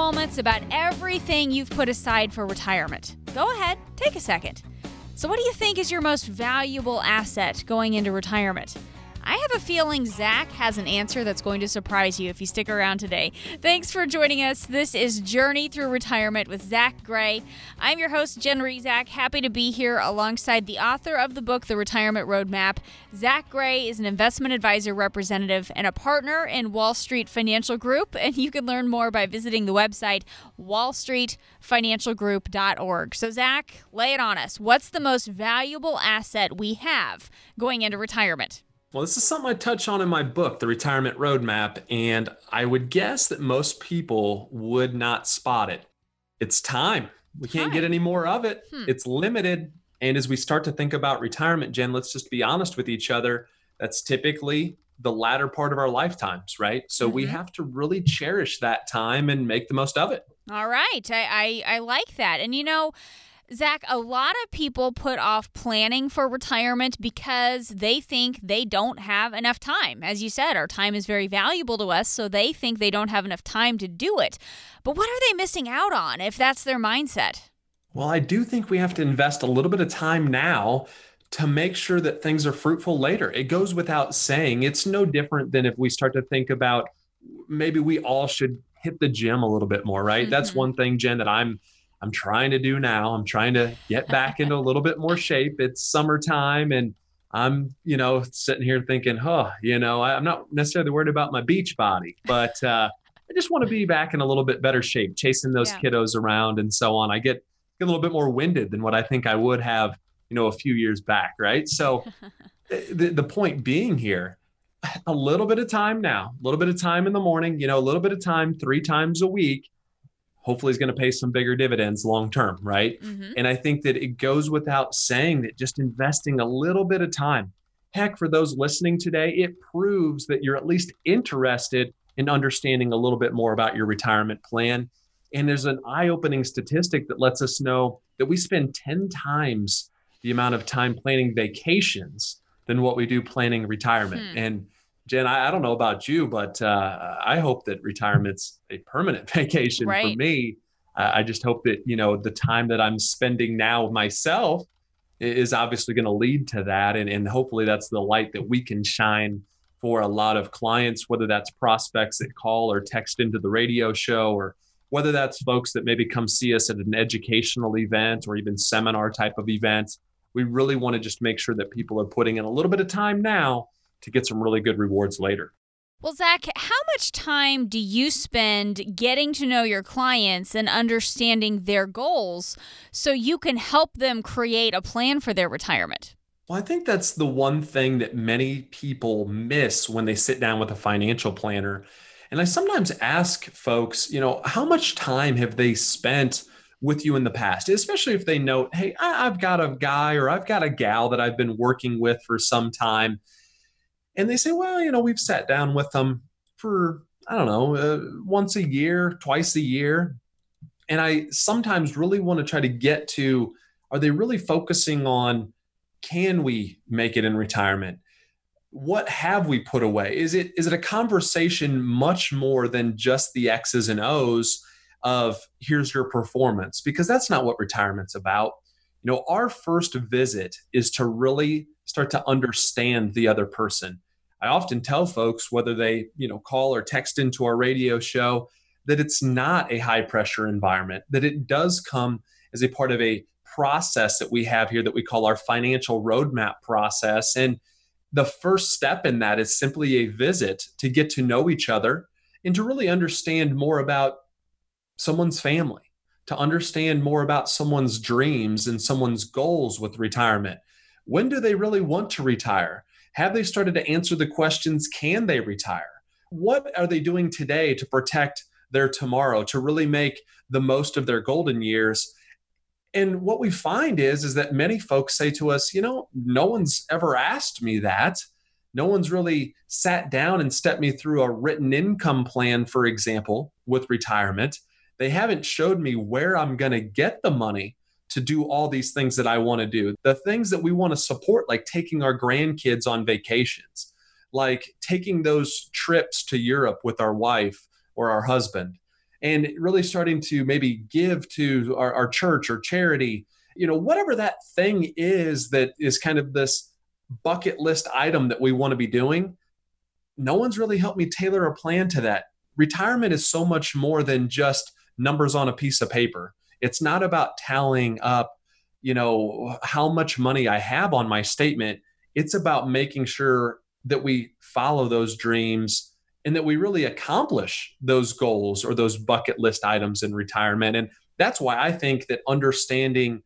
moments about everything you've put aside for retirement. Go ahead, take a second. So, what do you think is your most valuable asset going into retirement? I have a feeling Zach has an answer that's going to surprise you if you stick around today. Thanks for joining us. This is Journey Through Retirement with Zach Gray. I'm your host, Jen Rizak. Happy to be here alongside the author of the book, The Retirement Roadmap. Zach Gray is an investment advisor representative and a partner in Wall Street Financial Group, and you can learn more by visiting the website wallstreetfinancialgroup.org. So, Zach, lay it on us. What's the most valuable asset we have going into retirement? Well, this is something I touch on in my book, The Retirement Roadmap, and I would guess that most people would not spot it. It's time. We can't Time. get any more of it. Hmm. It's limited. And as we start to think about retirement, Jen, let's just be honest with each other. That's typically the latter part of our lifetimes, right? So we Mhm. have to really cherish that time and make the most of it. All right. I, I, I like that. And you know, Zach, a lot of people put off planning for retirement because they think they don't have enough time. As you said, our time is very valuable to us, so they think they don't have enough time to do it. But what are they missing out on if that's their mindset? Well, I do think we have to invest a little bit of time now to make sure that things are fruitful later. It goes without saying. It's no different than if we start to think about maybe we all should hit the gym a little bit more, right? That's Mhm. one thing, Jen, that I'm I'm trying to do now. I'm trying to get back into a little bit more shape. It's summertime and I'm, you know, sitting here thinking, huh, you know, I- I'm not necessarily worried about my beach body, but uh, I just want to be back in a little bit better shape, chasing those Yeah. kiddos around and so on. I get get a little bit more winded than what I think I would have, you know, a few years back, right? So the, the point being here, a little bit of time now, a little bit of time in the morning, you know, a little bit of time three times a week, hopefully is going to pay some bigger dividends long term, right? Mm-hmm. And I think that it goes without saying that just investing a little bit of time, heck, for those listening today, it proves that you're at least interested in understanding a little bit more about your retirement plan. And there's an eye opening statistic that lets us know that we spend 10 times the amount of time planning vacations than what we do planning retirement. Hmm. And Jen, I, I don't know about you, but uh, I hope that retirement's a permanent vacation for me. Uh, I just hope that you know the time that I'm spending now myself is obviously going to lead to that, and and hopefully that's the light that we can shine for a lot of clients, whether that's prospects that call or text into the radio show, or whether that's folks that maybe come see us at an educational event or even seminar type of event. We really want to just make sure that people are putting in a little bit of time now to get some really good rewards later. Well, Zach, how much time do you spend getting to know your clients and understanding their goals so you can help them create a plan for their retirement? Well, I think that's the one thing that many people miss when they sit down with a financial planner. And I sometimes ask folks, you know, how much time have they spent with you in the past, especially if they note, hey, I- I've got a guy or I've got a gal that I've been working with for some time. And they say, well, you know, we've sat down with them for, I don't know, uh, once a year, twice a year. And I sometimes really want to try to get to are they really focusing on can we make it in retirement? What have we put away? Is it is it a conversation much more than just the X's and O's of here's your performance? Because that's not what retirement's about. You know, our first visit is to really start to understand the other person. I often tell folks whether they, you know, call or text into our radio show that it's not a high pressure environment, that it does come as a part of a process that we have here that we call our financial roadmap process. And the first step in that is simply a visit to get to know each other and to really understand more about someone's family, to understand more about someone's dreams and someone's goals with retirement. When do they really want to retire? Have they started to answer the questions can they retire? What are they doing today to protect their tomorrow, to really make the most of their golden years? And what we find is is that many folks say to us, you know, no one's ever asked me that. No one's really sat down and stepped me through a written income plan, for example, with retirement. They haven't showed me where I'm going to get the money to do all these things that I want to do. The things that we want to support, like taking our grandkids on vacations, like taking those trips to Europe with our wife or our husband. and really starting to maybe give to our, our church or charity, you know, whatever that thing is that is kind of this bucket list item that we want to be doing, no one's really helped me tailor a plan to that. Retirement is so much more than just numbers on a piece of paper. It's not about tallying up, you know, how much money I have on my statement. It's about making sure that we follow those dreams and that we really accomplish those goals or those bucket list items in retirement. And that's why I think that understanding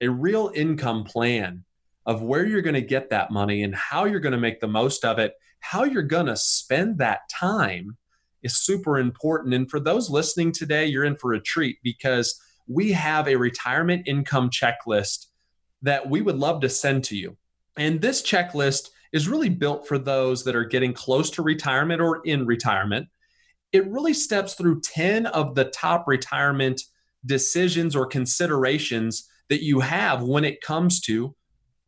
a real income plan of where you're going to get that money and how you're going to make the most of it, how you're going to spend that time is super important. And for those listening today, you're in for a treat because we have a retirement income checklist that we would love to send to you. And this checklist is really built for those that are getting close to retirement or in retirement. It really steps through 10 of the top retirement decisions or considerations that you have when it comes to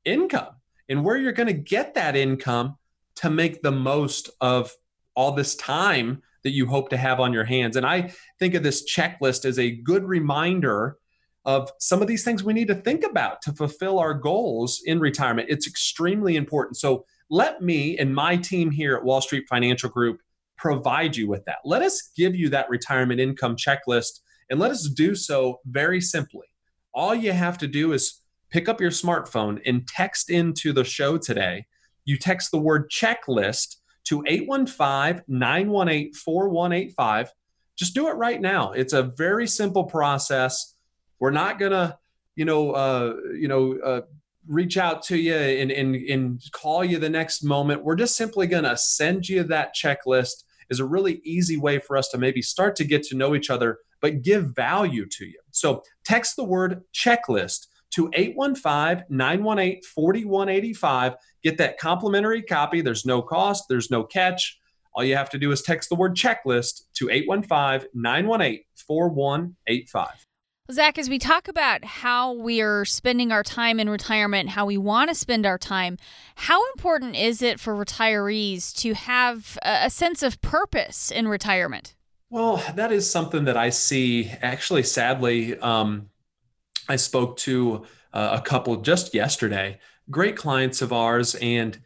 income and where you're going to get that income to make the most of all this time that you hope to have on your hands. And I think of this checklist as a good reminder of some of these things we need to think about to fulfill our goals in retirement. It's extremely important. So let me and my team here at Wall Street Financial Group provide you with that. Let us give you that retirement income checklist and let us do so very simply. All you have to do is pick up your smartphone and text into the show today. You text the word checklist to 815 918 4185. Just do it right now. It's a very simple process. We're not going to, you know, uh, you know, uh, reach out to you and, and, and call you the next moment. We're just simply going to send you that checklist is a really easy way for us to maybe start to get to know each other, but give value to you. So text the word checklist to 815 918 4185. Get that complimentary copy. There's no cost, there's no catch. All you have to do is text the word checklist to 815 918 4185. Zach, as we talk about how we are spending our time in retirement, how we want to spend our time, how important is it for retirees to have a sense of purpose in retirement? Well, that is something that I see actually, sadly. Um, I spoke to uh, a couple just yesterday, great clients of ours, and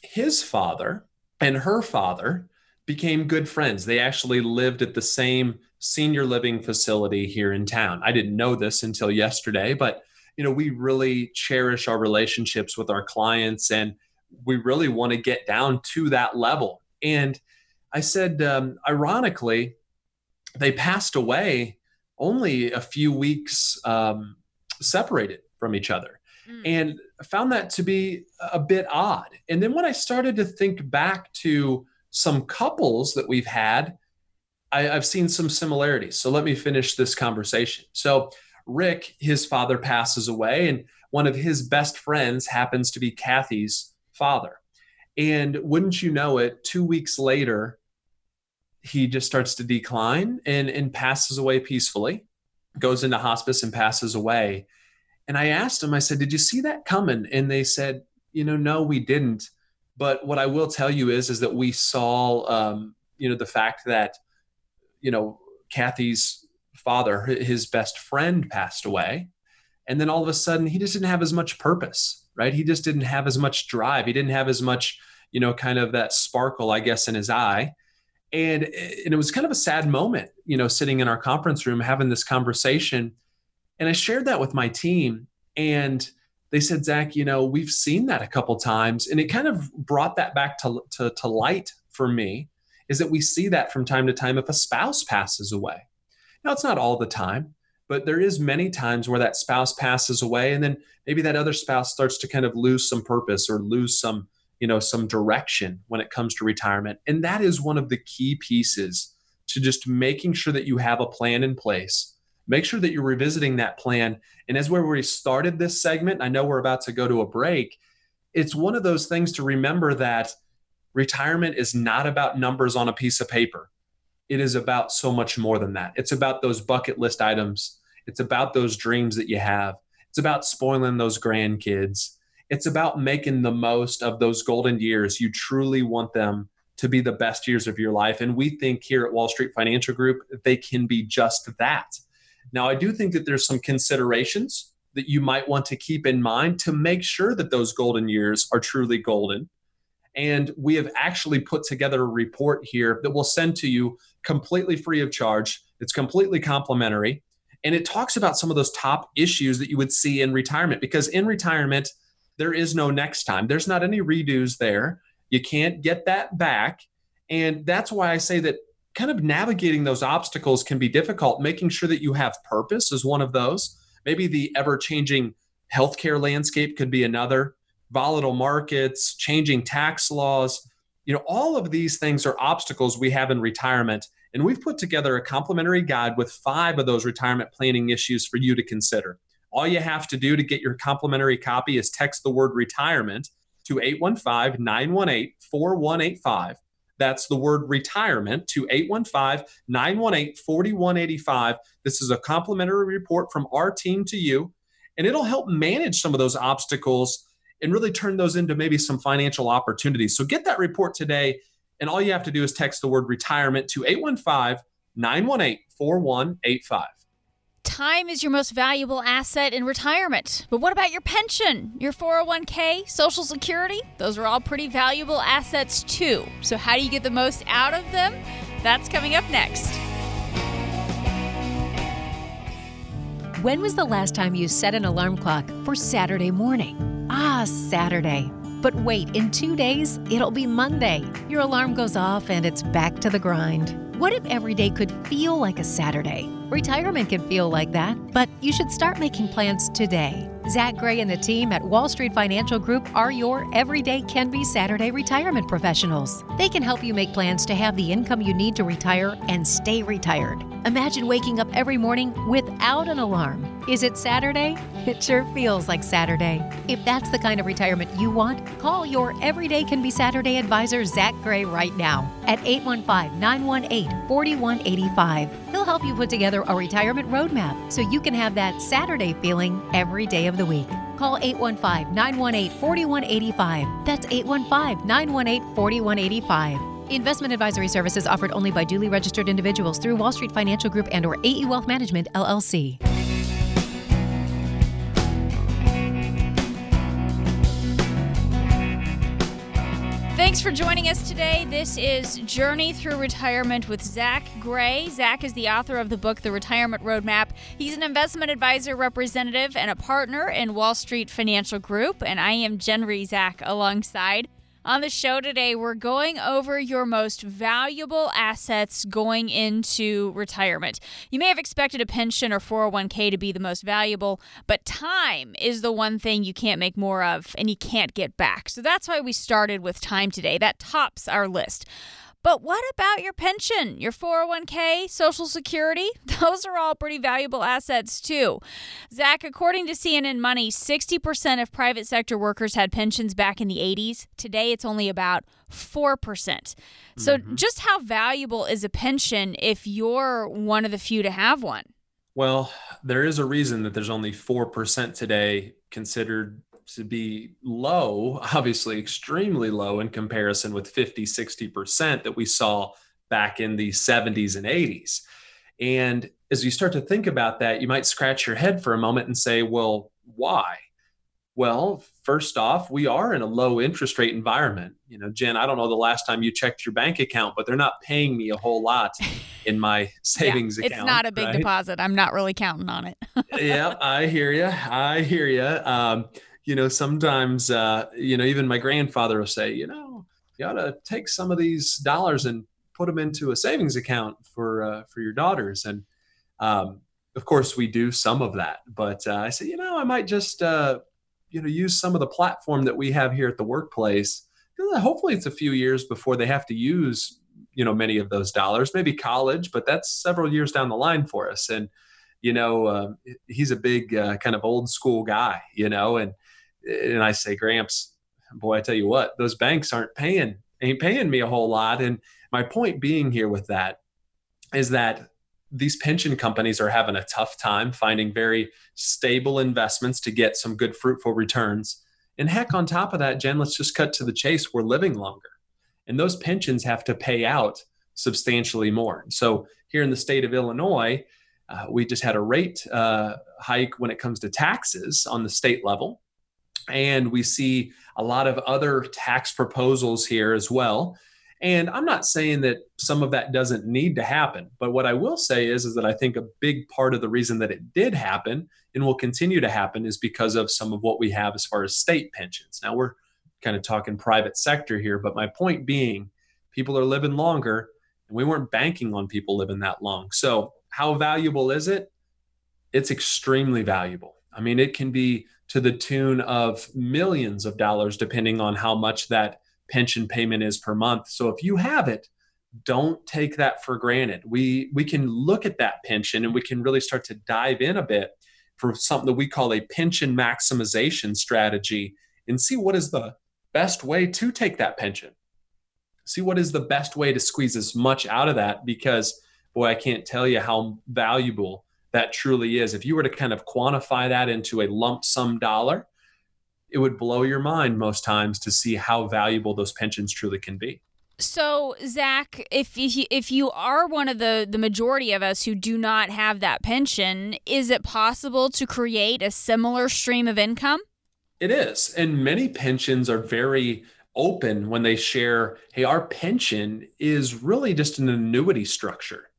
his father and her father became good friends. They actually lived at the same senior living facility here in town. I didn't know this until yesterday, but you know, we really cherish our relationships with our clients and we really want to get down to that level. And I said, um, ironically, they passed away only a few weeks um, separated from each other. Mm. And I found that to be a bit odd. And then when I started to think back to some couples that we've had I, I've seen some similarities. So let me finish this conversation. So Rick, his father passes away, and one of his best friends happens to be Kathy's father. And wouldn't you know it, two weeks later, he just starts to decline and, and passes away peacefully, goes into hospice and passes away. And I asked him, I said, Did you see that coming? And they said, You know, no, we didn't. But what I will tell you is, is that we saw, um, you know, the fact that you know, Kathy's father, his best friend passed away. And then all of a sudden, he just didn't have as much purpose, right? He just didn't have as much drive. He didn't have as much, you know, kind of that sparkle, I guess, in his eye. And, and it was kind of a sad moment, you know, sitting in our conference room having this conversation. And I shared that with my team. And they said, Zach, you know, we've seen that a couple times. And it kind of brought that back to, to, to light for me is that we see that from time to time if a spouse passes away. Now, it's not all the time, but there is many times where that spouse passes away and then maybe that other spouse starts to kind of lose some purpose or lose some, you know, some direction when it comes to retirement. And that is one of the key pieces to just making sure that you have a plan in place. Make sure that you're revisiting that plan. And as where we started this segment, I know we're about to go to a break. It's one of those things to remember that retirement is not about numbers on a piece of paper. It is about so much more than that. It's about those bucket list items. It's about those dreams that you have. It's about spoiling those grandkids. It's about making the most of those golden years. You truly want them to be the best years of your life. And we think here at Wall Street Financial Group, they can be just that. Now, I do think that there's some considerations that you might want to keep in mind to make sure that those golden years are truly golden. And we have actually put together a report here that we'll send to you completely free of charge. It's completely complimentary. And it talks about some of those top issues that you would see in retirement because in retirement, there is no next time. There's not any redos there. You can't get that back. And that's why I say that kind of navigating those obstacles can be difficult. Making sure that you have purpose is one of those. Maybe the ever changing healthcare landscape could be another. Volatile markets, changing tax laws. You know, all of these things are obstacles we have in retirement. And we've put together a complimentary guide with five of those retirement planning issues for you to consider. All you have to do to get your complimentary copy is text the word retirement to 815 918 4185. That's the word retirement to 815 918 4185. This is a complimentary report from our team to you, and it'll help manage some of those obstacles and really turn those into maybe some financial opportunities. So get that report today and all you have to do is text the word retirement to 815 918 4185. Time is your most valuable asset in retirement. But what about your pension, your 401k, Social Security? Those are all pretty valuable assets too. So, how do you get the most out of them? That's coming up next. When was the last time you set an alarm clock for Saturday morning? Ah, Saturday. But wait, in two days, it'll be Monday. Your alarm goes off and it's back to the grind. What if every day could feel like a Saturday? Retirement can feel like that, but you should start making plans today. Zach Gray and the team at Wall Street Financial Group are your everyday can be Saturday retirement professionals. They can help you make plans to have the income you need to retire and stay retired. Imagine waking up every morning without an alarm. Is it Saturday? It sure feels like Saturday. If that's the kind of retirement you want, call your Everyday Can Be Saturday advisor, Zach Gray, right now at 815 918 4185. He'll help you put together a retirement roadmap so you can have that Saturday feeling every day of the week. Call 815 918 4185. That's 815 918 4185. Investment advisory services offered only by duly registered individuals through Wall Street Financial Group and or AE Wealth Management LLC. Thanks for joining us today. This is Journey Through Retirement with Zach Gray. Zach is the author of the book, The Retirement Roadmap. He's an investment advisor representative and a partner in Wall Street Financial Group, and I am Jen Zach alongside. On the show today, we're going over your most valuable assets going into retirement. You may have expected a pension or 401k to be the most valuable, but time is the one thing you can't make more of and you can't get back. So that's why we started with time today. That tops our list. But what about your pension, your 401k, Social Security? Those are all pretty valuable assets too. Zach, according to CNN Money, 60% of private sector workers had pensions back in the 80s. Today it's only about 4%. So, mm-hmm. just how valuable is a pension if you're one of the few to have one? Well, there is a reason that there's only 4% today considered to be low, obviously extremely low in comparison with 50, 60% that we saw back in the 70s and 80s. And as you start to think about that, you might scratch your head for a moment and say, well, why? Well, first off, we are in a low interest rate environment. You know, Jen, I don't know the last time you checked your bank account, but they're not paying me a whole lot in my savings yeah, account. It's not a big right? deposit. I'm not really counting on it. yeah, I hear you. I hear you. Um, you know, sometimes, uh, you know, even my grandfather will say, you know, you ought to take some of these dollars and put them into a savings account for uh, for your daughters. And um, of course, we do some of that. But uh, I say, you know, I might just, uh, you know, use some of the platform that we have here at the workplace. Hopefully, it's a few years before they have to use, you know, many of those dollars. Maybe college, but that's several years down the line for us. And you know, uh, he's a big uh, kind of old school guy, you know, and and I say, Gramps, boy, I tell you what, those banks aren't paying, ain't paying me a whole lot. And my point being here with that is that these pension companies are having a tough time finding very stable investments to get some good fruitful returns. And heck, on top of that, Jen, let's just cut to the chase. We're living longer. And those pensions have to pay out substantially more. So here in the state of Illinois, uh, we just had a rate uh, hike when it comes to taxes on the state level. And we see a lot of other tax proposals here as well. And I'm not saying that some of that doesn't need to happen, but what I will say is, is that I think a big part of the reason that it did happen and will continue to happen is because of some of what we have as far as state pensions. Now we're kind of talking private sector here, but my point being, people are living longer, and we weren't banking on people living that long. So how valuable is it? It's extremely valuable. I mean, it can be to the tune of millions of dollars, depending on how much that pension payment is per month. So if you have it, don't take that for granted. We we can look at that pension and we can really start to dive in a bit for something that we call a pension maximization strategy and see what is the best way to take that pension. See what is the best way to squeeze as much out of that because boy, I can't tell you how valuable that truly is. If you were to kind of quantify that into a lump sum dollar, it would blow your mind most times to see how valuable those pensions truly can be. So, Zach, if you, if you are one of the the majority of us who do not have that pension, is it possible to create a similar stream of income? It is, and many pensions are very open when they share, "Hey, our pension is really just an annuity structure."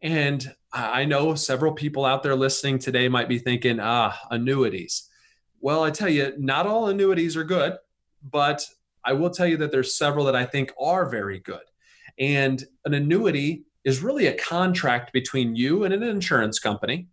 And I know several people out there listening today might be thinking, "Ah, annuities." Well, I tell you, not all annuities are good, but I will tell you that there's several that I think are very good. And an annuity is really a contract between you and an insurance company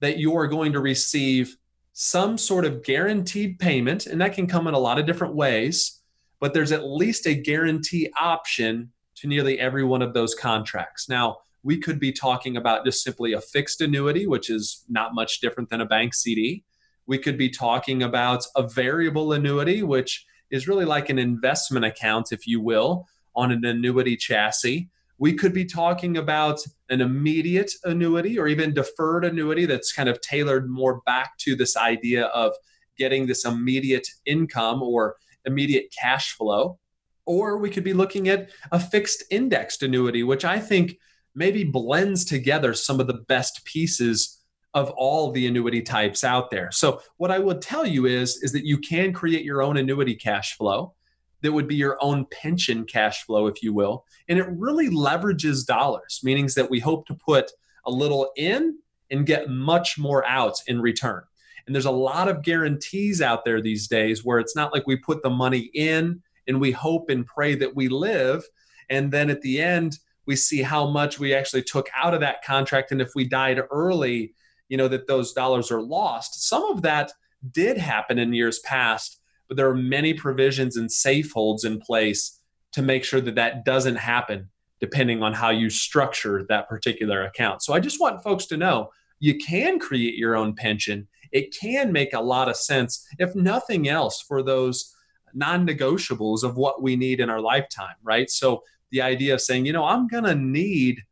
that you are going to receive some sort of guaranteed payment, and that can come in a lot of different ways, but there's at least a guarantee option to nearly every one of those contracts. Now, we could be talking about just simply a fixed annuity, which is not much different than a bank CD. We could be talking about a variable annuity, which is really like an investment account, if you will, on an annuity chassis. We could be talking about an immediate annuity or even deferred annuity that's kind of tailored more back to this idea of getting this immediate income or immediate cash flow. Or we could be looking at a fixed indexed annuity, which I think maybe blends together some of the best pieces of all the annuity types out there. So what I would tell you is is that you can create your own annuity cash flow that would be your own pension cash flow if you will, and it really leverages dollars, meaning that we hope to put a little in and get much more out in return. And there's a lot of guarantees out there these days where it's not like we put the money in and we hope and pray that we live and then at the end we see how much we actually took out of that contract and if we died early you know that those dollars are lost. Some of that did happen in years past but there are many provisions and safe holds in place to make sure that that doesn't happen depending on how you structure that particular account. So i just want folks to know you can create your own pension. It can make a lot of sense if nothing else for those non-negotiables of what we need in our lifetime right? So the idea of saying you know i'm going to need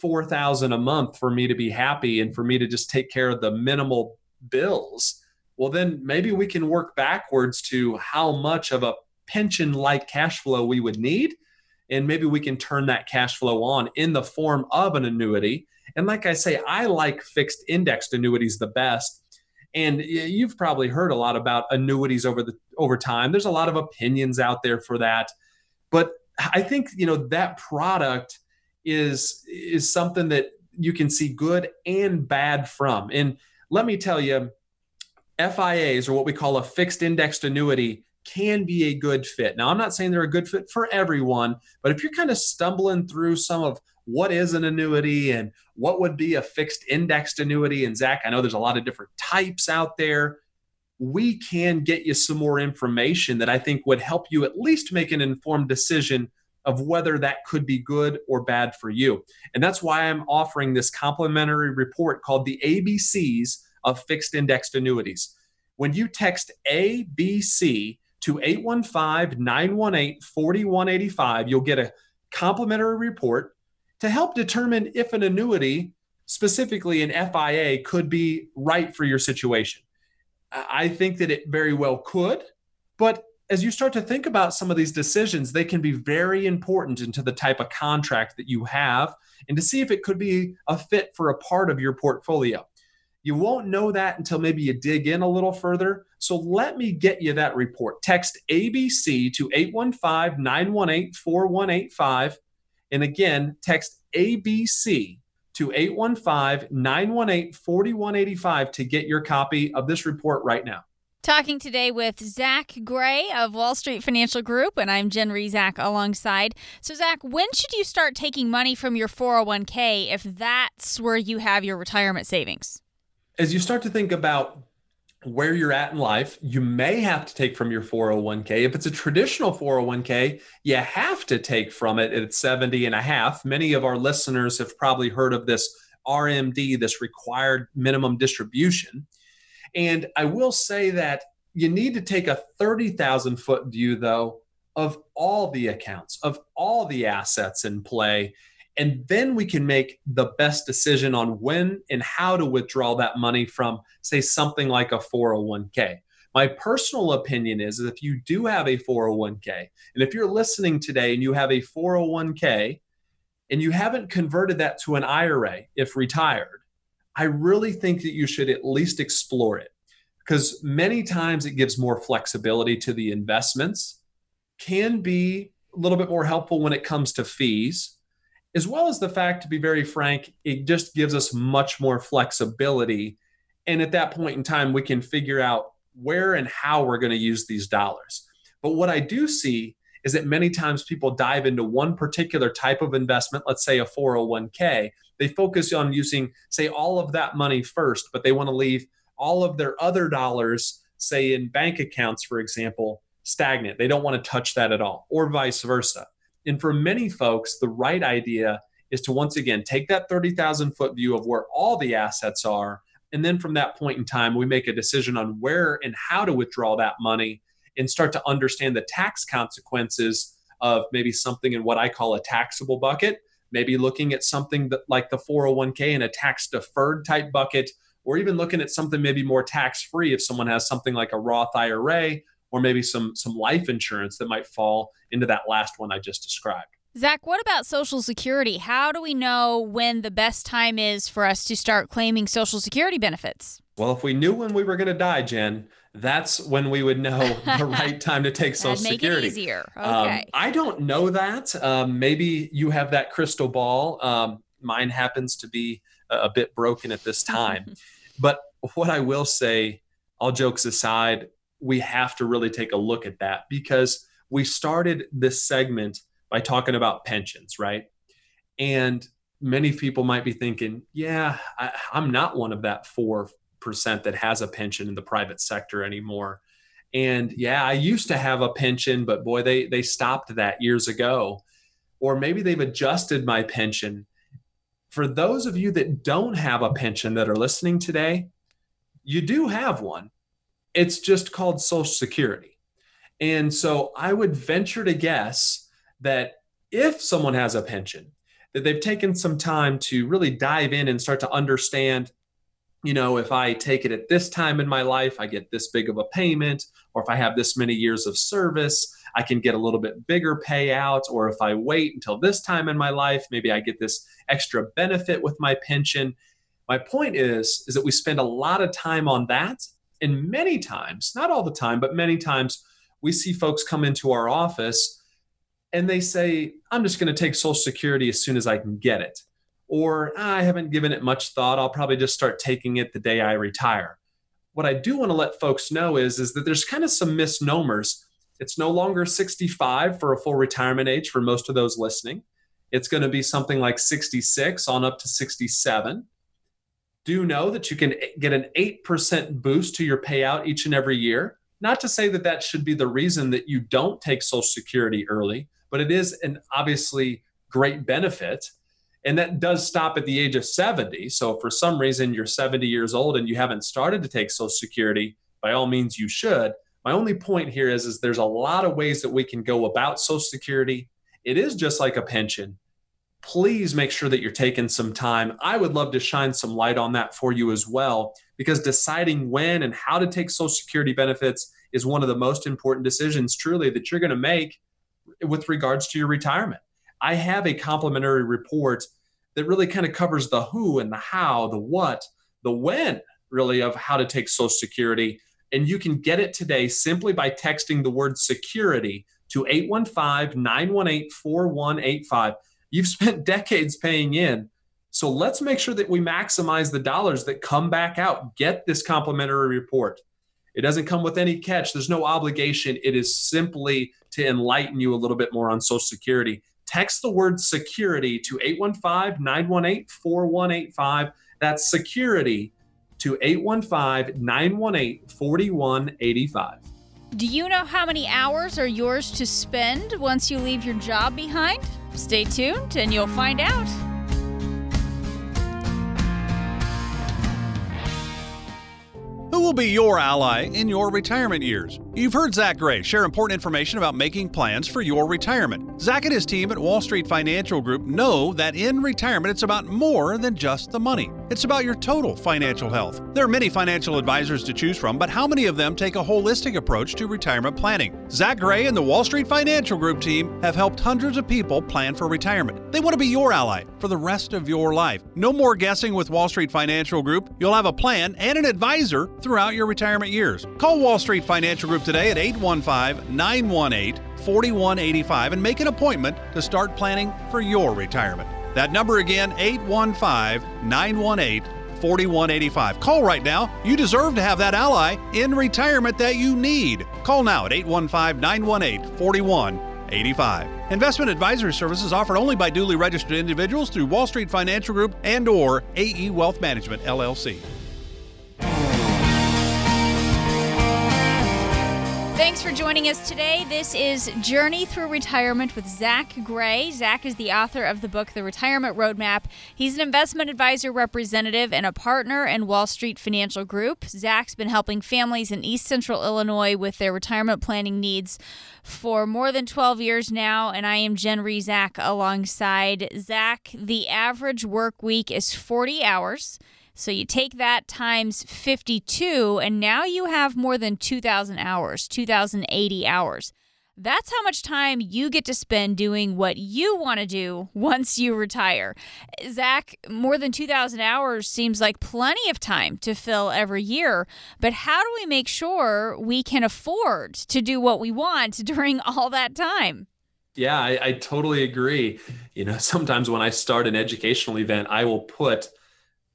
4000 a month for me to be happy and for me to just take care of the minimal bills. Well then maybe we can work backwards to how much of a pension like cash flow we would need. And maybe we can turn that cash flow on in the form of an annuity. And like i say i like fixed indexed annuities the best. And you've probably heard a lot about annuities over the over time. There's a lot of opinions out there for that. But i think you know that product is is something that you can see good and bad from. And let me tell you, FIAs or what we call a fixed indexed annuity can be a good fit. Now, I'm not saying they're a good fit for everyone, but if you're kind of stumbling through some of what is an annuity and what would be a fixed indexed annuity, and Zach, I know there's a lot of different types out there. We can get you some more information that I think would help you at least make an informed decision of whether that could be good or bad for you. And that's why I'm offering this complimentary report called the ABCs of fixed indexed annuities. When you text ABC to 815 918 4185, you'll get a complimentary report to help determine if an annuity, specifically an FIA, could be right for your situation. I think that it very well could, but as you start to think about some of these decisions, they can be very important into the type of contract that you have and to see if it could be a fit for a part of your portfolio. You won't know that until maybe you dig in a little further. So let me get you that report. Text ABC to 815 918 4185. And again, text ABC to 815 918 4185 to get your copy of this report right now. Talking today with Zach Gray of Wall Street Financial Group, and I'm Jen Rizak alongside. So, Zach, when should you start taking money from your 401k if that's where you have your retirement savings? As you start to think about where you're at in life, you may have to take from your 401k. If it's a traditional 401k, you have to take from it at 70 and a half. Many of our listeners have probably heard of this RMD, this required minimum distribution. And I will say that you need to take a 30,000 foot view, though, of all the accounts, of all the assets in play. And then we can make the best decision on when and how to withdraw that money from, say, something like a 401k. My personal opinion is, is if you do have a 401k, and if you're listening today and you have a 401k and you haven't converted that to an IRA if retired, I really think that you should at least explore it because many times it gives more flexibility to the investments, can be a little bit more helpful when it comes to fees, as well as the fact, to be very frank, it just gives us much more flexibility. And at that point in time, we can figure out where and how we're going to use these dollars. But what I do see is that many times people dive into one particular type of investment, let's say a 401k, they focus on using, say, all of that money first, but they want to leave all of their other dollars, say in bank accounts, for example, stagnant. They don't want to touch that at all, or vice versa. And for many folks, the right idea is to once again take that 30,000 foot view of where all the assets are. And then from that point in time, we make a decision on where and how to withdraw that money and start to understand the tax consequences of maybe something in what I call a taxable bucket, maybe looking at something that like the 401k in a tax deferred type bucket, or even looking at something maybe more tax free if someone has something like a Roth IRA or maybe some some life insurance that might fall into that last one I just described. Zach, what about Social Security? How do we know when the best time is for us to start claiming Social Security benefits? Well, if we knew when we were going to die, Jen, that's when we would know the right time to take Social make Security. It easier. Um, Okay. Um, I don't know that. Um, maybe you have that crystal ball. Um, mine happens to be a, a bit broken at this time. but what I will say, all jokes aside, we have to really take a look at that because we started this segment by talking about pensions, right? And many people might be thinking, yeah, I, I'm not one of that 4% that has a pension in the private sector anymore. And yeah, I used to have a pension, but boy, they, they stopped that years ago. Or maybe they've adjusted my pension. For those of you that don't have a pension that are listening today, you do have one. It's just called Social Security. And so I would venture to guess that if someone has a pension, that they've taken some time to really dive in and start to understand, you know, if I take it at this time in my life, I get this big of a payment, or if I have this many years of service, I can get a little bit bigger payout, or if I wait until this time in my life, maybe I get this extra benefit with my pension. My point is is that we spend a lot of time on that and many times, not all the time, but many times we see folks come into our office and they say, I'm just going to take Social Security as soon as I can get it. Or ah, I haven't given it much thought. I'll probably just start taking it the day I retire. What I do want to let folks know is, is that there's kind of some misnomers. It's no longer 65 for a full retirement age for most of those listening. It's going to be something like 66 on up to 67 do know that you can get an 8% boost to your payout each and every year. Not to say that that should be the reason that you don't take Social Security early, but it is an obviously great benefit. And that does stop at the age of 70. So, for some reason you're 70 years old and you haven't started to take Social Security, by all means you should. My only point here is, is there's a lot of ways that we can go about Social Security. It is just like a pension please make sure that you're taking some time. I would love to shine some light on that for you as well, because deciding when and how to take Social Security benefits is one of the most important decisions truly that you're going to make with regards to your retirement. I have a complimentary report that really kind of covers the who and the how, the what, the when, really, of how to take Social Security. And you can get it today simply by texting the word security to 815 918 4185. You've spent decades paying in. So let's make sure that we maximize the dollars that come back out. Get this complimentary report. It doesn't come with any catch, there's no obligation. It is simply to enlighten you a little bit more on Social Security. Text the word security to 815 918 4185. That's security to 815 918 4185. Do you know how many hours are yours to spend once you leave your job behind? Stay tuned and you'll find out. Who will be your ally in your retirement years? You've heard Zach Gray share important information about making plans for your retirement. Zach and his team at Wall Street Financial Group know that in retirement it's about more than just the money. It's about your total financial health. There are many financial advisors to choose from, but how many of them take a holistic approach to retirement planning? Zach Gray and the Wall Street Financial Group team have helped hundreds of people plan for retirement. They want to be your ally for the rest of your life. No more guessing with Wall Street Financial Group. You'll have a plan and an advisor throughout your retirement years. Call Wall Street Financial Group today at 815 918 4185 and make an appointment to start planning for your retirement. That number again, 815 918 4185. Call right now. You deserve to have that ally in retirement that you need. Call now at 815 918 4185. Investment advisory services offered only by duly registered individuals through Wall Street Financial Group and or AE Wealth Management LLC. Thanks for joining us today. This is Journey Through Retirement with Zach Gray. Zach is the author of the book, The Retirement Roadmap. He's an investment advisor representative and a partner in Wall Street Financial Group. Zach's been helping families in East Central Illinois with their retirement planning needs for more than 12 years now, and I am Jen Rizak alongside Zach. The average work week is 40 hours. So you take that times 52, and now you have more than 2,000 hours, 2,080 hours. That's how much time you get to spend doing what you want to do once you retire. Zach, more than 2,000 hours seems like plenty of time to fill every year, but how do we make sure we can afford to do what we want during all that time? Yeah, I, I totally agree. You know, sometimes when I start an educational event, I will put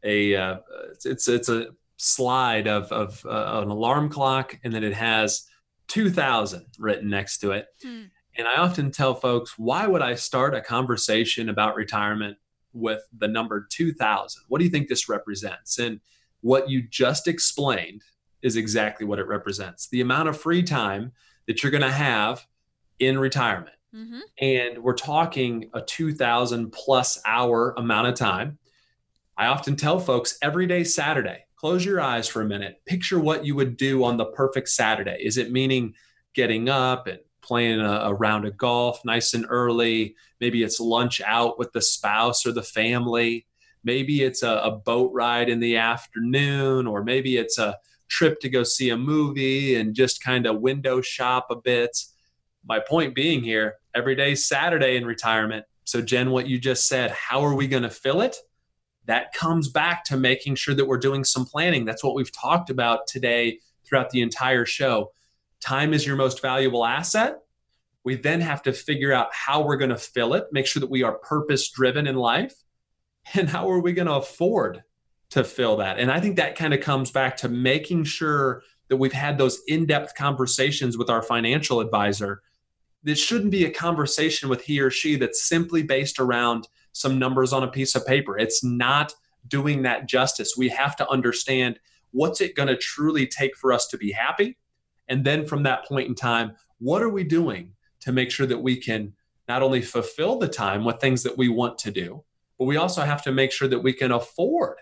a uh, it's it's a slide of of uh, an alarm clock, and then it has 2000 written next to it. Hmm. And I often tell folks, why would I start a conversation about retirement with the number 2000? What do you think this represents? And what you just explained is exactly what it represents the amount of free time that you're going to have in retirement. Mm-hmm. And we're talking a 2000 plus hour amount of time. I often tell folks every day Saturday, close your eyes for a minute. Picture what you would do on the perfect Saturday. Is it meaning getting up and playing a, a, round of golf nice and early? Maybe it's lunch out with the spouse or the family. Maybe it's a, a boat ride in the afternoon, or maybe it's a trip to go see a movie and just kind of window shop a bit. My point being here, every day Saturday in retirement. So, Jen, what you just said, how are we going to fill it? That comes back to making sure that we're doing some planning. That's what we've talked about today throughout the entire show. Time is your most valuable asset. We then have to figure out how we're going to fill it, make sure that we are purpose driven in life, and how are we going to afford to fill that. And I think that kind of comes back to making sure that we've had those in depth conversations with our financial advisor. This shouldn't be a conversation with he or she that's simply based around some numbers on a piece of paper. It's not doing that justice. We have to understand what's it going to truly take for us to be happy? And then from that point in time, what are we doing to make sure that we can not only fulfill the time with things that we want to do, but we also have to make sure that we can afford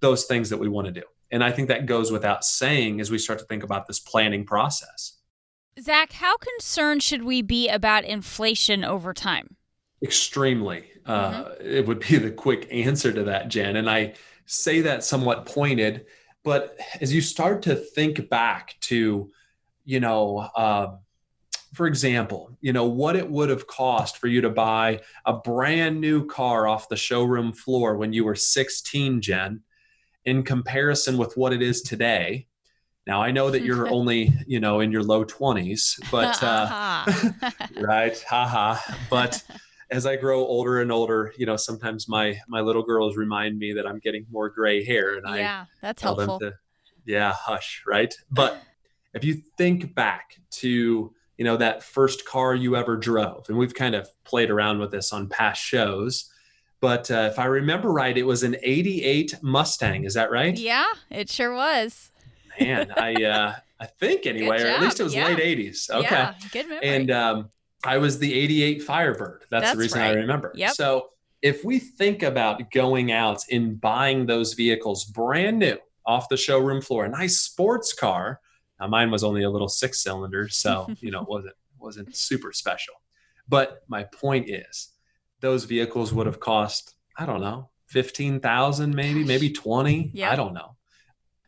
those things that we want to do. And I think that goes without saying as we start to think about this planning process. Zach, how concerned should we be about inflation over time? Extremely. Uh, mm-hmm. It would be the quick answer to that, Jen. And I say that somewhat pointed, but as you start to think back to you know, uh, for example, you know, what it would have cost for you to buy a brand new car off the showroom floor when you were 16, Jen, in comparison with what it is today. Now I know that you're only, you know, in your low 20s, but uh, right, haha. But as I grow older and older, you know, sometimes my my little girls remind me that I'm getting more gray hair, and I yeah, that's helpful. To, yeah, hush, right? But if you think back to you know that first car you ever drove and we've kind of played around with this on past shows but uh, if i remember right it was an 88 mustang is that right yeah it sure was man i uh i think anyway or at least it was yeah. late 80s okay yeah, good memory. and um i was the 88 firebird that's, that's the reason right. i remember yep. so if we think about going out and buying those vehicles brand new off the showroom floor a nice sports car now, mine was only a little six cylinder, so you know it wasn't wasn't super special. But my point is, those vehicles would have cost I don't know fifteen thousand, maybe maybe twenty. Yep. I don't know.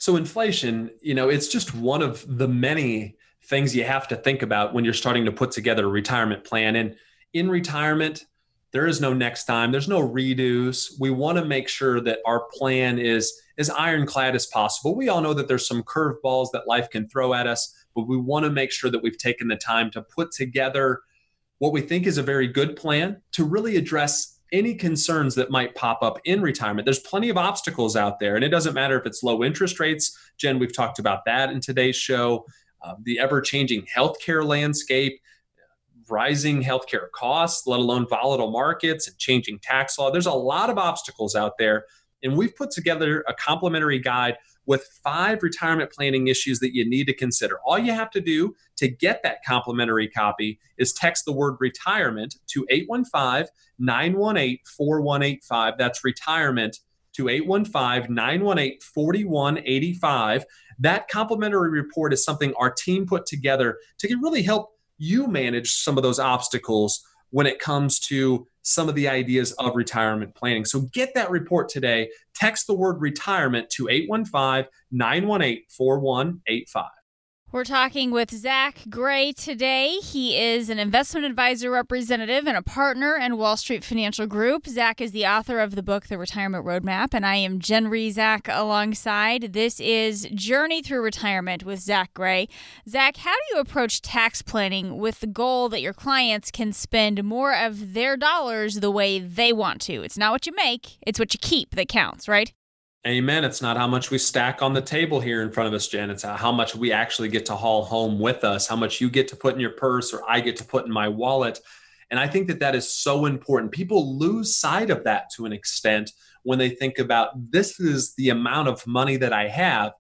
So inflation, you know, it's just one of the many things you have to think about when you're starting to put together a retirement plan. And in retirement, there is no next time. There's no redos. We want to make sure that our plan is as ironclad as possible. We all know that there's some curveballs that life can throw at us, but we want to make sure that we've taken the time to put together what we think is a very good plan to really address any concerns that might pop up in retirement. There's plenty of obstacles out there, and it doesn't matter if it's low interest rates. Jen, we've talked about that in today's show. Uh, the ever changing healthcare landscape, rising healthcare costs, let alone volatile markets and changing tax law. There's a lot of obstacles out there and we've put together a complimentary guide with five retirement planning issues that you need to consider. All you have to do to get that complimentary copy is text the word retirement to 815 918 4185. That's retirement to 815 918 4185. That complimentary report is something our team put together to really help you manage some of those obstacles when it comes to some of the ideas of retirement planning. So get that report today. Text the word retirement to 815 918 4185. We're talking with Zach Gray today. He is an investment advisor representative and a partner in Wall Street Financial Group. Zach is the author of the book, The Retirement Roadmap, and I am Jen Rizak alongside. This is Journey Through Retirement with Zach Gray. Zach, how do you approach tax planning with the goal that your clients can spend more of their dollars the way they want to? It's not what you make, it's what you keep that counts, right? Amen. It's not how much we stack on the table here in front of us, Jen. It's how much we actually get to haul home with us, how much you get to put in your purse or I get to put in my wallet. And I think that that is so important. People lose sight of that to an extent when they think about this is the amount of money that I have.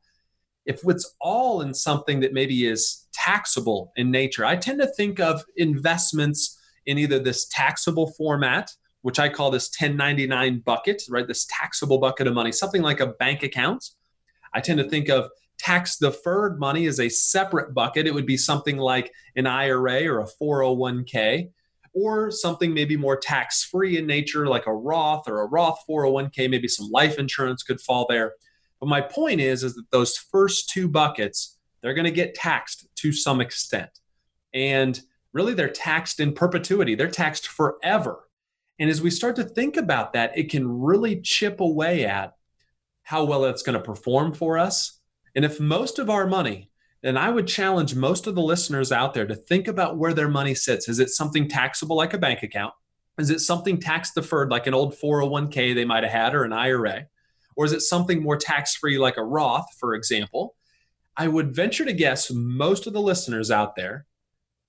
If it's all in something that maybe is taxable in nature, I tend to think of investments in either this taxable format which I call this 1099 bucket, right? This taxable bucket of money, something like a bank account. I tend to think of tax deferred money as a separate bucket. It would be something like an IRA or a 401k, or something maybe more tax free in nature, like a Roth or a Roth 401k. Maybe some life insurance could fall there. But my point is, is that those first two buckets, they're going to get taxed to some extent. And really, they're taxed in perpetuity, they're taxed forever. And as we start to think about that, it can really chip away at how well it's going to perform for us. And if most of our money, and I would challenge most of the listeners out there to think about where their money sits. Is it something taxable like a bank account? Is it something tax deferred like an old 401k they might have had or an IRA? Or is it something more tax free like a Roth, for example? I would venture to guess most of the listeners out there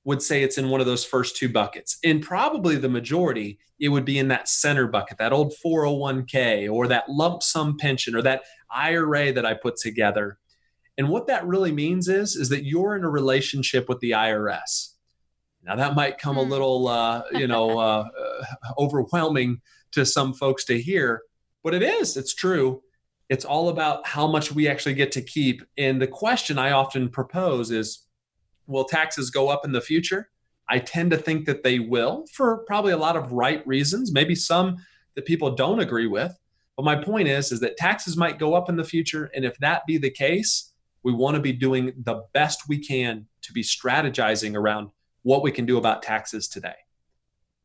would say it's in one of those first two buckets. And probably the majority, it would be in that center bucket, that old 401k or that lump sum pension or that IRA that I put together. And what that really means is, is that you're in a relationship with the IRS. Now that might come a hmm. little, uh, you know, uh, overwhelming to some folks to hear, but it is. It's true. It's all about how much we actually get to keep. And the question I often propose is, will taxes go up in the future? I tend to think that they will for probably a lot of right reasons, maybe some that people don't agree with. But my point is is that taxes might go up in the future and if that be the case, We want to be doing the best we can to be strategizing around what we can do about taxes today.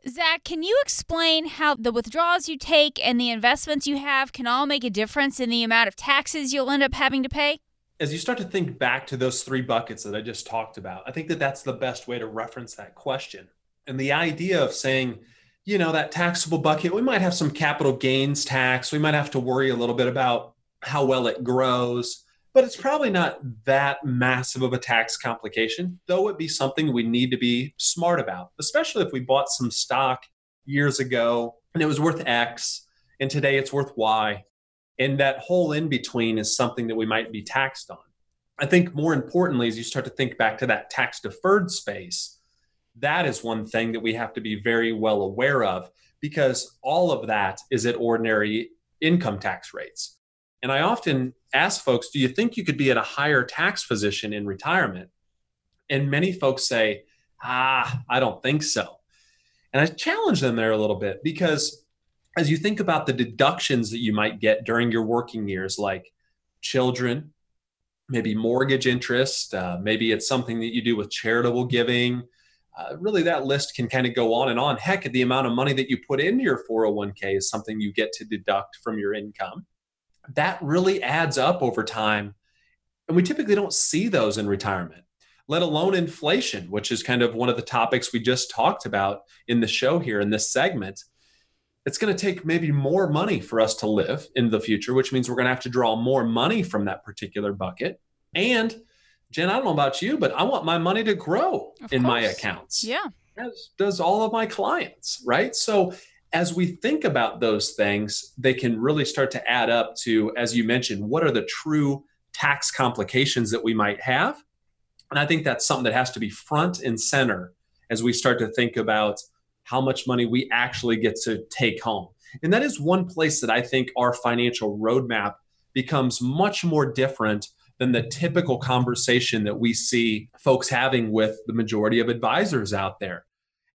Zach, can you explain how the withdrawals you take and the investments you have can all make a difference in the amount of taxes you'll end up having to pay? As you start to think back to those three buckets that I just talked about, I think that that's the best way to reference that question. And the idea of saying, you know, that taxable bucket, we might have some capital gains tax. We might have to worry a little bit about how well it grows, but it's probably not that massive of a tax complication, though it be something we need to be smart about, especially if we bought some stock years ago and it was worth X and today it's worth Y. And that whole in between is something that we might be taxed on. I think more importantly, as you start to think back to that tax deferred space, that is one thing that we have to be very well aware of because all of that is at ordinary income tax rates. And I often ask folks, do you think you could be at a higher tax position in retirement? And many folks say, ah, I don't think so. And I challenge them there a little bit because as you think about the deductions that you might get during your working years, like children, maybe mortgage interest, uh, maybe it's something that you do with charitable giving, uh, really that list can kind of go on and on. Heck, the amount of money that you put into your 401k is something you get to deduct from your income. That really adds up over time. And we typically don't see those in retirement, let alone inflation, which is kind of one of the topics we just talked about in the show here in this segment. It's going to take maybe more money for us to live in the future, which means we're going to have to draw more money from that particular bucket. And Jen, I don't know about you, but I want my money to grow of in course. my accounts. Yeah. As does all of my clients, right? So as we think about those things, they can really start to add up to, as you mentioned, what are the true tax complications that we might have? And I think that's something that has to be front and center as we start to think about how much money we actually get to take home. And that is one place that I think our financial roadmap becomes much more different than the typical conversation that we see folks having with the majority of advisors out there.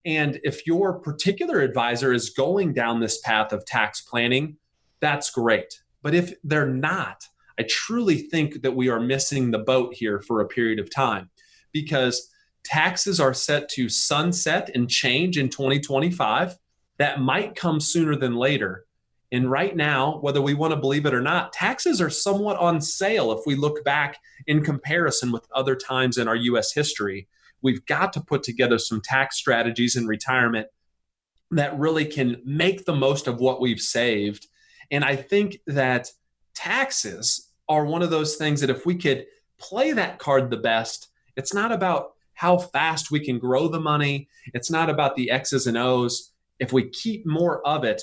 And if your particular advisor is going down this path of tax planning, that's great. But if they're not, I truly think that we are missing the boat here for a period of time because taxes are set to sunset and change in 2025. That might come sooner than later. And right now, whether we want to believe it or not, taxes are somewhat on sale if we look back in comparison with other times in our US history. We've got to put together some tax strategies in retirement that really can make the most of what we've saved. And I think that taxes are one of those things that if we could play that card the best, it's not about how fast we can grow the money, it's not about the X's and O's. If we keep more of it,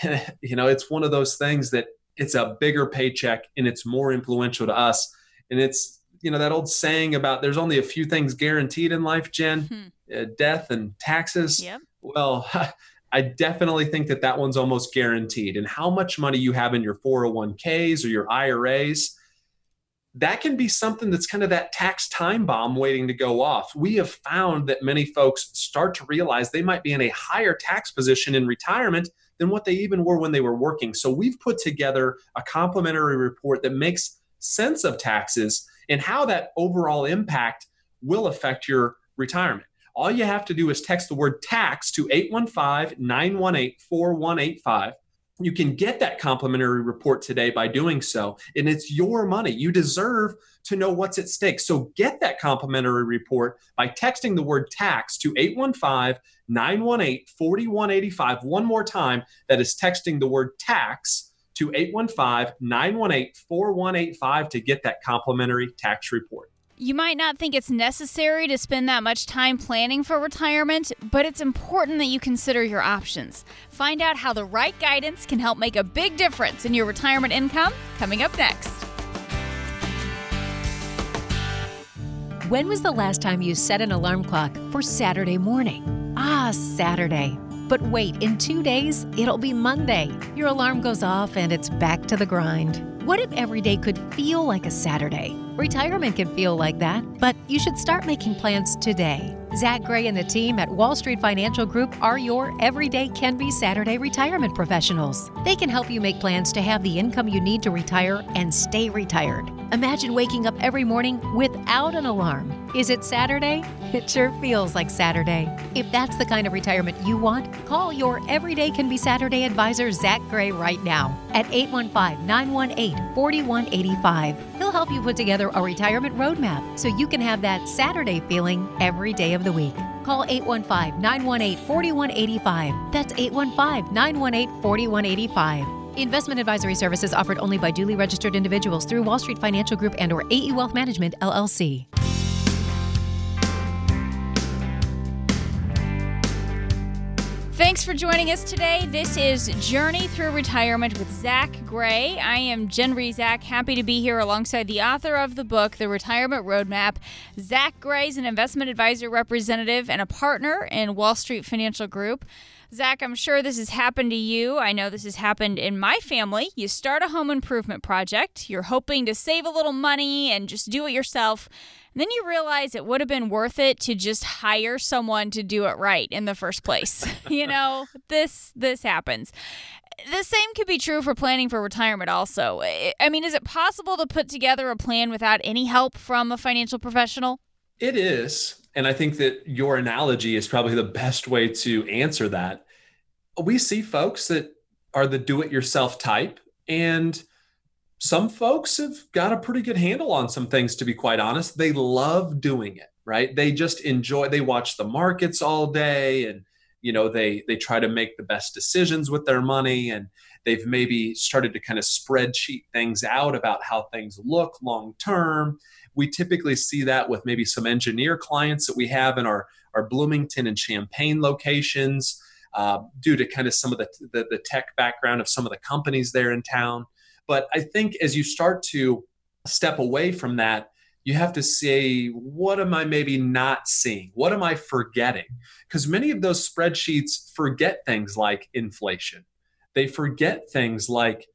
you know, it's one of those things that it's a bigger paycheck and it's more influential to us. And it's, you know, that old saying about there's only a few things guaranteed in life, Jen hmm. uh, death and taxes. Yep. Well, I definitely think that that one's almost guaranteed. And how much money you have in your 401ks or your IRAs, that can be something that's kind of that tax time bomb waiting to go off. We have found that many folks start to realize they might be in a higher tax position in retirement than what they even were when they were working. So we've put together a complimentary report that makes sense of taxes and how that overall impact will affect your retirement. All you have to do is text the word tax to 815 918 4185 you can get that complimentary report today by doing so. And it's your money. You deserve to know what's at stake. So get that complimentary report by texting the word tax to 815 918 4185. One more time, that is texting the word tax to 815 918 4185 to get that complimentary tax report. You might not think it's necessary to spend that much time planning for retirement, but it's important that you consider your options. Find out how the right guidance can help make a big difference in your retirement income coming up next. When was the last time you set an alarm clock for Saturday morning? Ah, Saturday. But wait, in two days, it'll be Monday. Your alarm goes off and it's back to the grind. What if every day could feel like a Saturday? Retirement can feel like that, but you should start making plans today. Zach Gray and the team at Wall Street Financial Group are your everyday can be Saturday retirement professionals. They can help you make plans to have the income you need to retire and stay retired. Imagine waking up every morning without an alarm. Is it Saturday? It sure feels like Saturday. If that's the kind of retirement you want, call your Everyday Can Be Saturday advisor, Zach Gray, right now at 815 918 4185. He'll help you put together a retirement roadmap so you can have that Saturday feeling every day of the week. Call 815 918 4185. That's 815 918 4185. Investment advisory services offered only by duly registered individuals through Wall Street Financial Group and or AE Wealth Management LLC. Thanks for joining us today. This is Journey Through Retirement with Zach Gray. I am Jen Rizak, happy to be here alongside the author of the book, The Retirement Roadmap. Zach Gray is an investment advisor representative and a partner in Wall Street Financial Group. Zach, I'm sure this has happened to you. I know this has happened in my family. You start a home improvement project, you're hoping to save a little money and just do it yourself. Then you realize it would have been worth it to just hire someone to do it right in the first place. you know, this this happens. The same could be true for planning for retirement also. I mean, is it possible to put together a plan without any help from a financial professional? It is. And I think that your analogy is probably the best way to answer that. We see folks that are the do it yourself type, and some folks have got a pretty good handle on some things, to be quite honest. They love doing it, right? They just enjoy, they watch the markets all day and you know they they try to make the best decisions with their money and they've maybe started to kind of spreadsheet things out about how things look long term we typically see that with maybe some engineer clients that we have in our, our Bloomington and Champaign locations uh, due to kind of some of the, the, the tech background of some of the companies there in town. But I think as you start to step away from that, you have to say, what am I maybe not seeing? What am I forgetting? Because many of those spreadsheets forget things like inflation. They forget things like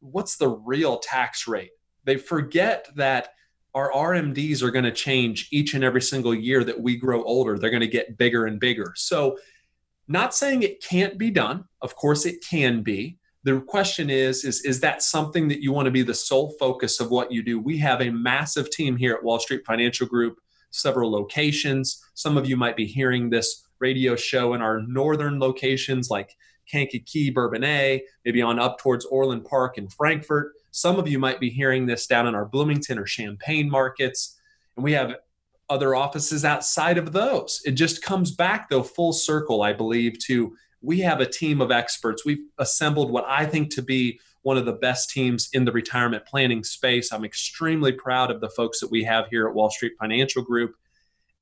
what's the real tax rate? They forget that our RMDs are going to change each and every single year that we grow older. They're going to get bigger and bigger. So, not saying it can't be done. Of course, it can be. The question is, is, is that something that you want to be the sole focus of what you do? We have a massive team here at Wall Street Financial Group, several locations. Some of you might be hearing this radio show in our northern locations like Kankakee, Bourbonnais, maybe on up towards Orland Park in Frankfort. Some of you might be hearing this down in our Bloomington or Champaign markets. And we have other offices outside of those. It just comes back, though, full circle, I believe, to we have a team of experts. We've assembled what I think to be one of the best teams in the retirement planning space. I'm extremely proud of the folks that we have here at Wall Street Financial Group.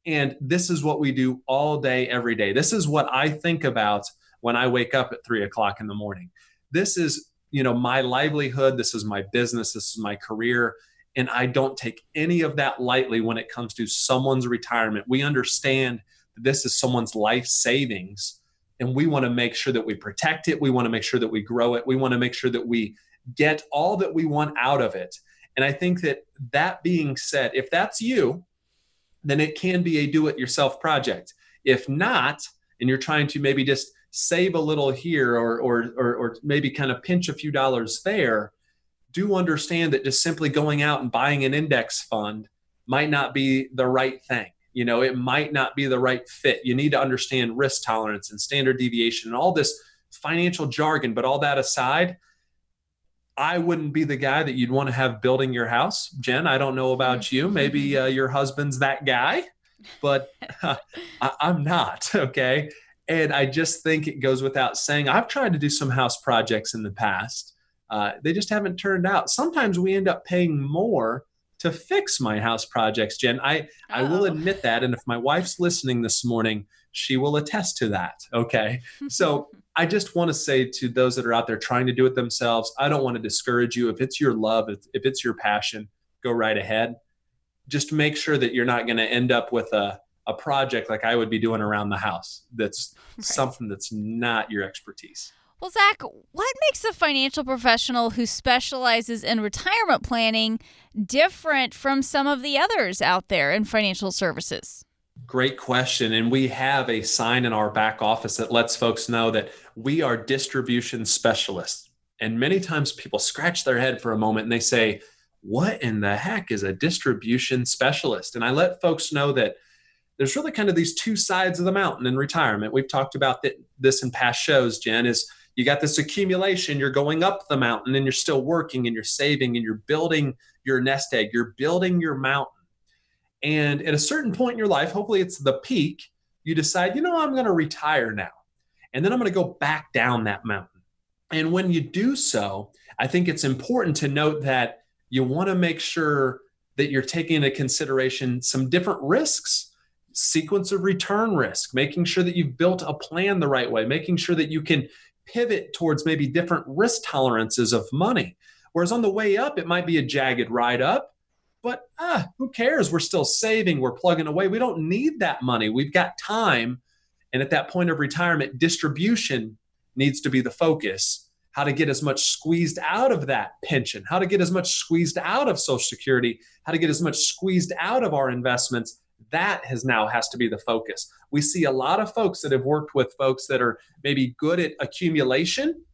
And this is what we do all day, every day. This is what I think about when I wake up at three o'clock in the morning. This is you know my livelihood this is my business this is my career and i don't take any of that lightly when it comes to someone's retirement we understand that this is someone's life savings and we want to make sure that we protect it we want to make sure that we grow it we want to make sure that we get all that we want out of it and i think that that being said if that's you then it can be a do it yourself project if not and you're trying to maybe just save a little here or, or, or, or maybe kind of pinch a few dollars there, do understand that just simply going out and buying an index fund might not be the right thing. You know, it might not be the right fit. You need to understand risk tolerance and standard deviation and all this financial jargon. But all that aside, I wouldn't be the guy that you'd want to have building your house. Jen, I don't know about you. Maybe uh, your husband's that guy, but uh, I, I'm not. Okay. And I just think it goes without saying. I've tried to do some house projects in the past. Uh, they just haven't turned out. Sometimes we end up paying more to fix my house projects, Jen. I, I will oh. admit that. And if my wife's listening this morning, she will attest to that. Okay. so I just want to say to those that are out there trying to do it themselves, I don't want to discourage you. If it's your love, if, if it's your passion, go right ahead. Just make sure that you're not going to end up with a, a project like I would be doing around the house that's right. something that's not your expertise. Well, Zach, what makes a financial professional who specializes in retirement planning different from some of the others out there in financial services? Great question. And we have a sign in our back office that lets folks know that we are distribution specialists. And many times people scratch their head for a moment and they say, What in the heck is a distribution specialist? And I let folks know that there's really kind of these two sides of the mountain in retirement. We've talked about this in past shows, Jen, is you got this accumulation, you're going up the mountain and you're still working and you're saving and you're building your nest egg, you're building your mountain. And at a certain point in your life, hopefully it's the peak, you decide, you know, I'm going to retire now. And then I'm going to go back down that mountain. And when you do so, I think it's important to note that you want to make sure that you're taking into consideration some different risks, sequence of return risk, making sure that you've built a plan the right way, making sure that you can pivot towards maybe different risk tolerances of money. Whereas on the way up, it might be a jagged ride up but ah, who cares? We're still saving, we're plugging away. We don't need that money. We've got time. And at that point of retirement, distribution needs to be the focus. How to get as much squeezed out of that pension, how to get as much squeezed out of Social Security, how to get as much squeezed out of our investments. That has now has to be the focus. We see a lot of folks that have worked with folks that are maybe good at accumulation.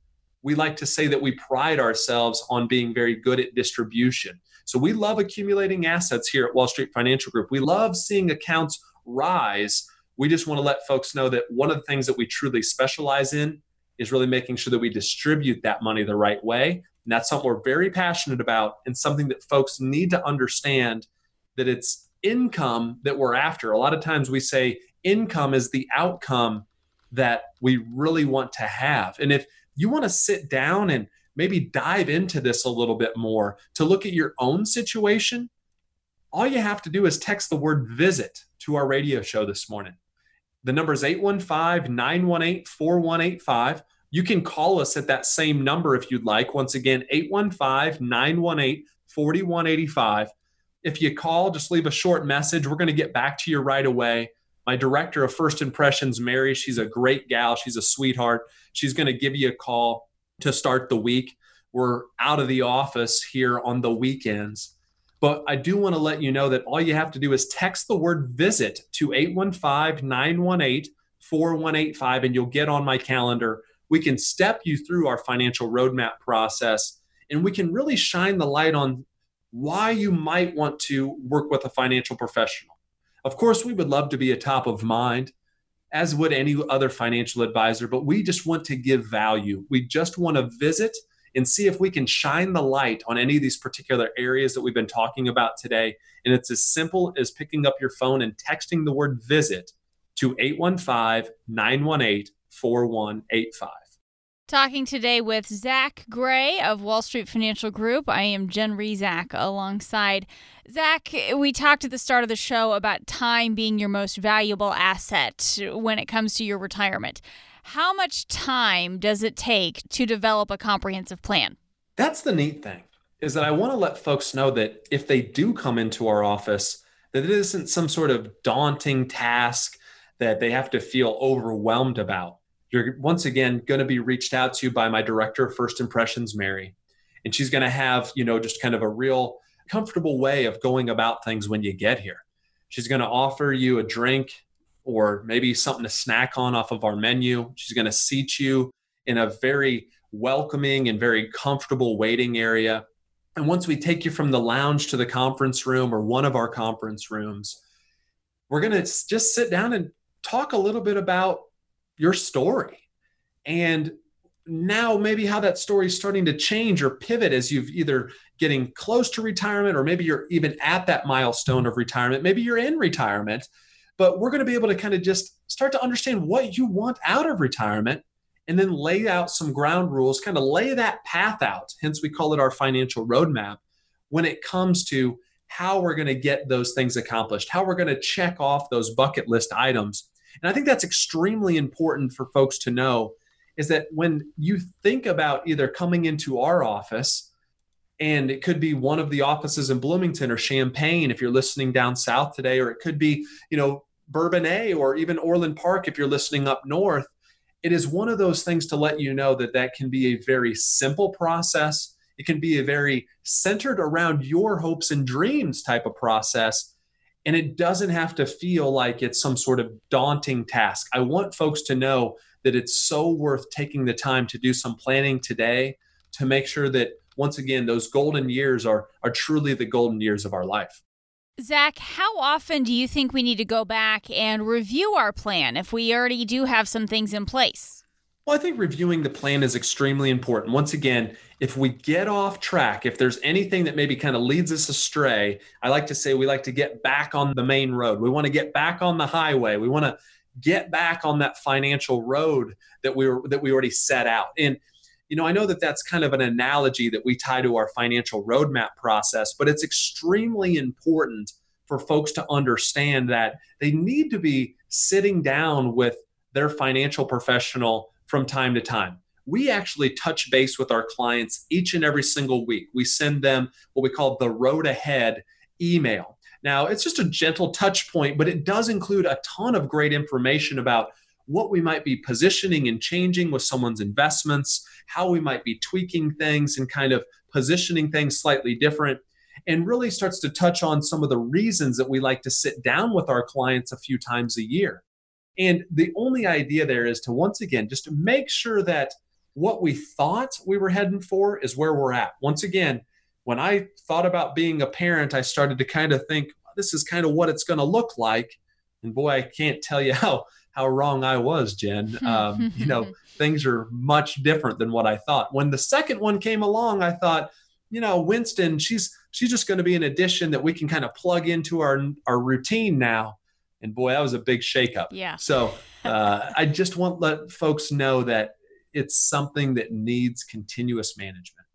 We like to say that we pride ourselves on being very good at distribution. So we love accumulating assets here at Wall Street Financial Group. We love seeing accounts rise. We just want to let folks know that one of the things that we truly specialize in is really making sure that we distribute that money the right way. And that's something we're very passionate about and something that folks need to understand that it's income that we're after. A lot of times we say income is the outcome that we really want to have. And if you want to sit down and maybe dive into this a little bit more to look at your own situation, all you have to do is text the word visit to our radio show this morning. The number is 815 918 4185. You can call us at that same number if you'd like. Once again, 815 918 4185. If you call, just leave a short message. We're going to get back to you right away. My director of First Impressions, Mary, she's a great gal. She's a sweetheart. She's going to give you a call to start the week. We're out of the office here on the weekends. But I do want to let you know that all you have to do is text the word visit to 815 918 4185 and you'll get on my calendar. We can step you through our financial roadmap process and we can really shine the light on why you might want to work with a financial professional. Of course, we would love to be a top of mind as would any other financial advisor, but we just want to give value. We just want to visit and see if we can shine the light on any of these particular areas that we've been talking about today. And it's as simple as picking up your phone and texting the word visit to 815 918 4185. Talking today with Zach Gray of Wall Street Financial Group. I am Jen Rizak alongside Zach. We talked at the start of the show about time being your most valuable asset when it comes to your retirement. How much time does it take to develop a comprehensive plan? That's the neat thing is that I want to let folks know that if they do come into our office, that it isn't some sort of daunting task that they have to feel overwhelmed about you're once again going to be reached out to by my director of first impressions mary. And she's going to have you know just kind of a real comfortable way of going about things when you get here. She's going to offer you a drink or maybe something to snack on off of our menu. She's going to seat you in a very welcoming and very comfortable waiting area. And once we take you from the lounge to the conference room or one of our conference rooms we're going to just sit down and talk a little bit about your story. And now maybe how that story is starting to change or pivot as you've either getting close to retirement or maybe you're even at that milestone of retirement. Maybe you're in retirement but we're going to be able to kind of just start to understand what you want out of retirement and then lay out some ground rules kind of lay that path out. Hence we call it our financial roadmap when it comes to how we're going to get those things accomplished how we're going to check off those bucket list items and I think that's extremely important for folks to know is that when you think about either coming into our office, and it could be one of the offices in Bloomington or Champaign if you're listening down south today, or it could be, you know, Bourbonnais or even Orland Park if you're listening up north. It is one of those things to let you know that that can be a very simple process. It can be a very centered around your hopes and dreams type of process And it doesn't have to feel like it's some sort of daunting task. I want folks to know that it's so worth taking the time to do some planning today to make sure that once again those golden years are are truly the golden years of our life. Zach, how often do you think we need to go back and review our plan if we already do have some things in place? Well, I think reviewing the plan is extremely important. Once again, if we get off track, if there's anything that maybe kind of leads us astray, I like to say we like to get back on the main road. We want to get back on the highway. We want to get back on that financial road that we were that we already set out. And you know, I know that that's kind of an analogy that we tie to our financial roadmap process, but it's extremely important for folks to understand that they need to be sitting down with their financial professional from time to time. We actually touch base with our clients each and every single week. We send them what we call the road ahead email. Now, it's just a gentle touch point, but it does include a ton of great information about what we might be positioning and changing with someone's investments, how we might be tweaking things and kind of positioning things slightly different, and really starts to touch on some of the reasons that we like to sit down with our clients a few times a year. And the only idea there is to once again just to make sure that what we thought we were heading for is where we're at. Once again, when I thought about being a parent, I started to kind of think this is kind of what it's going to look like. And boy, I can't tell you how how wrong I was, Jen. Um, you know, things are much different than what I thought. When the second one came along, I thought, you know, Winston, she's she's just going to be an addition that we can kind of plug into our our routine now and boy, that was a big shakeup. Yeah. So uh, I just want to let folks know that it's something that needs continuous management.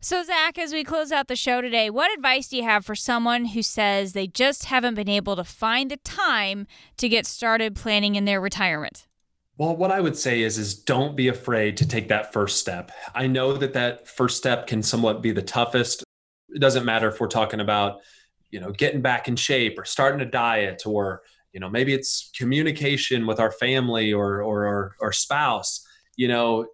So, Zach, as we close out the show today, what advice do you have for someone who says they just haven't been able to find the time to get started planning in their retirement? Well, what I would say is is don't be afraid to take that first step. I know that that first step can somewhat be the toughest. It doesn't matter if we're talking about, you know, getting back in shape or starting a diet or you know maybe it's communication with our family or or our, our spouse you know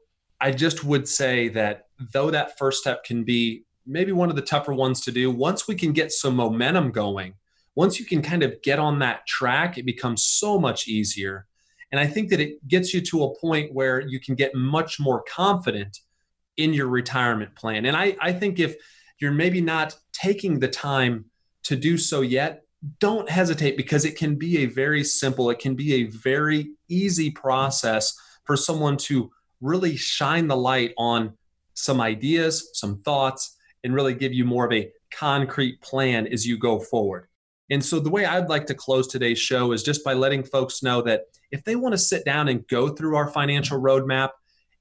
i just would say that though that first step can be maybe one of the tougher ones to do once we can get some momentum going once you can kind of get on that track it becomes so much easier. And i think that it gets you to a point where you can get much more confident in your retirement plan. And i, I think if you're maybe not taking the time to do so yet don't hesitate because it can be a very simple, it can be a very easy process for someone to really shine the light on some ideas, some thoughts, and really give you more of a concrete plan as you go forward. And so, the way I'd like to close today's show is just by letting folks know that if they want to sit down and go through our financial roadmap,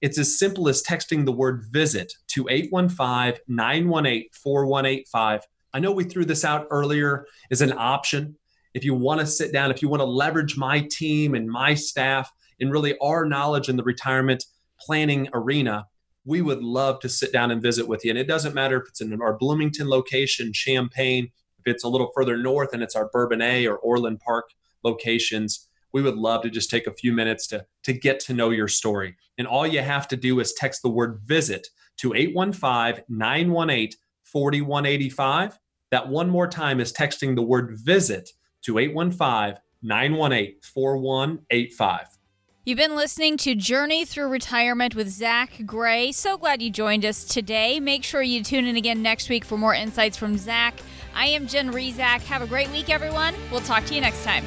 it's as simple as texting the word visit to 815 918 4185 I know we threw this out earlier as an option. If you want to sit down, if you want to leverage my team and my staff and really our knowledge in the retirement planning arena, we would love to sit down and visit with you. And it doesn't matter if it's in our Bloomington location, Champaign, if it's a little further north and it's our Bourbonnais or Orland Park locations, we would love to just take a few minutes to, to get to know your story. And all you have to do is text the word visit to 815 918 4185 that one more time is texting the word visit to 815 918 4185. You've been listening to Journey Through Retirement with Zach Gray. So glad you joined us today. Make sure you tune in again next week for more insights from Zach. I am Jen Rizak. Have a great week, everyone. We'll talk to you next time.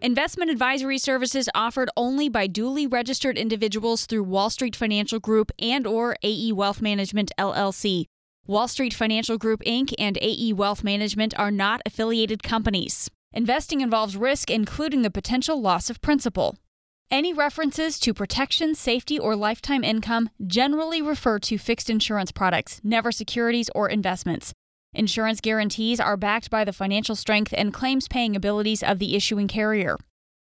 Investment advisory services offered only by duly registered individuals through Wall Street Financial Group and or AE Wealth Management LLC. Wall Street Financial Group Inc. and AE Wealth Management are not affiliated companies. Investing involves risk, including the potential loss of principal. Any references to protection, safety, or lifetime income generally refer to fixed insurance products, never securities or investments. Insurance guarantees are backed by the financial strength and claims paying abilities of the issuing carrier.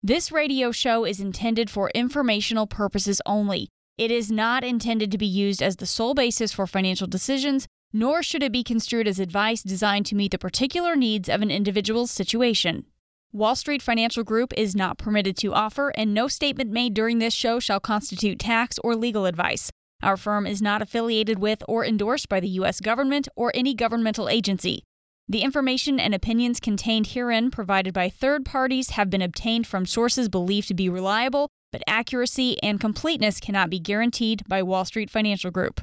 This radio show is intended for informational purposes only. It is not intended to be used as the sole basis for financial decisions nor should it be construed as advice designed to meet the particular needs of an individual's situation. Wall Street Financial Group is not permitted to offer, and no statement made during this show shall constitute tax or legal advice. Our firm is not affiliated with or endorsed by the U.S. government or any governmental agency. The information and opinions contained herein provided by third parties have been obtained from sources believed to be reliable, but accuracy and completeness cannot be guaranteed by Wall Street Financial Group.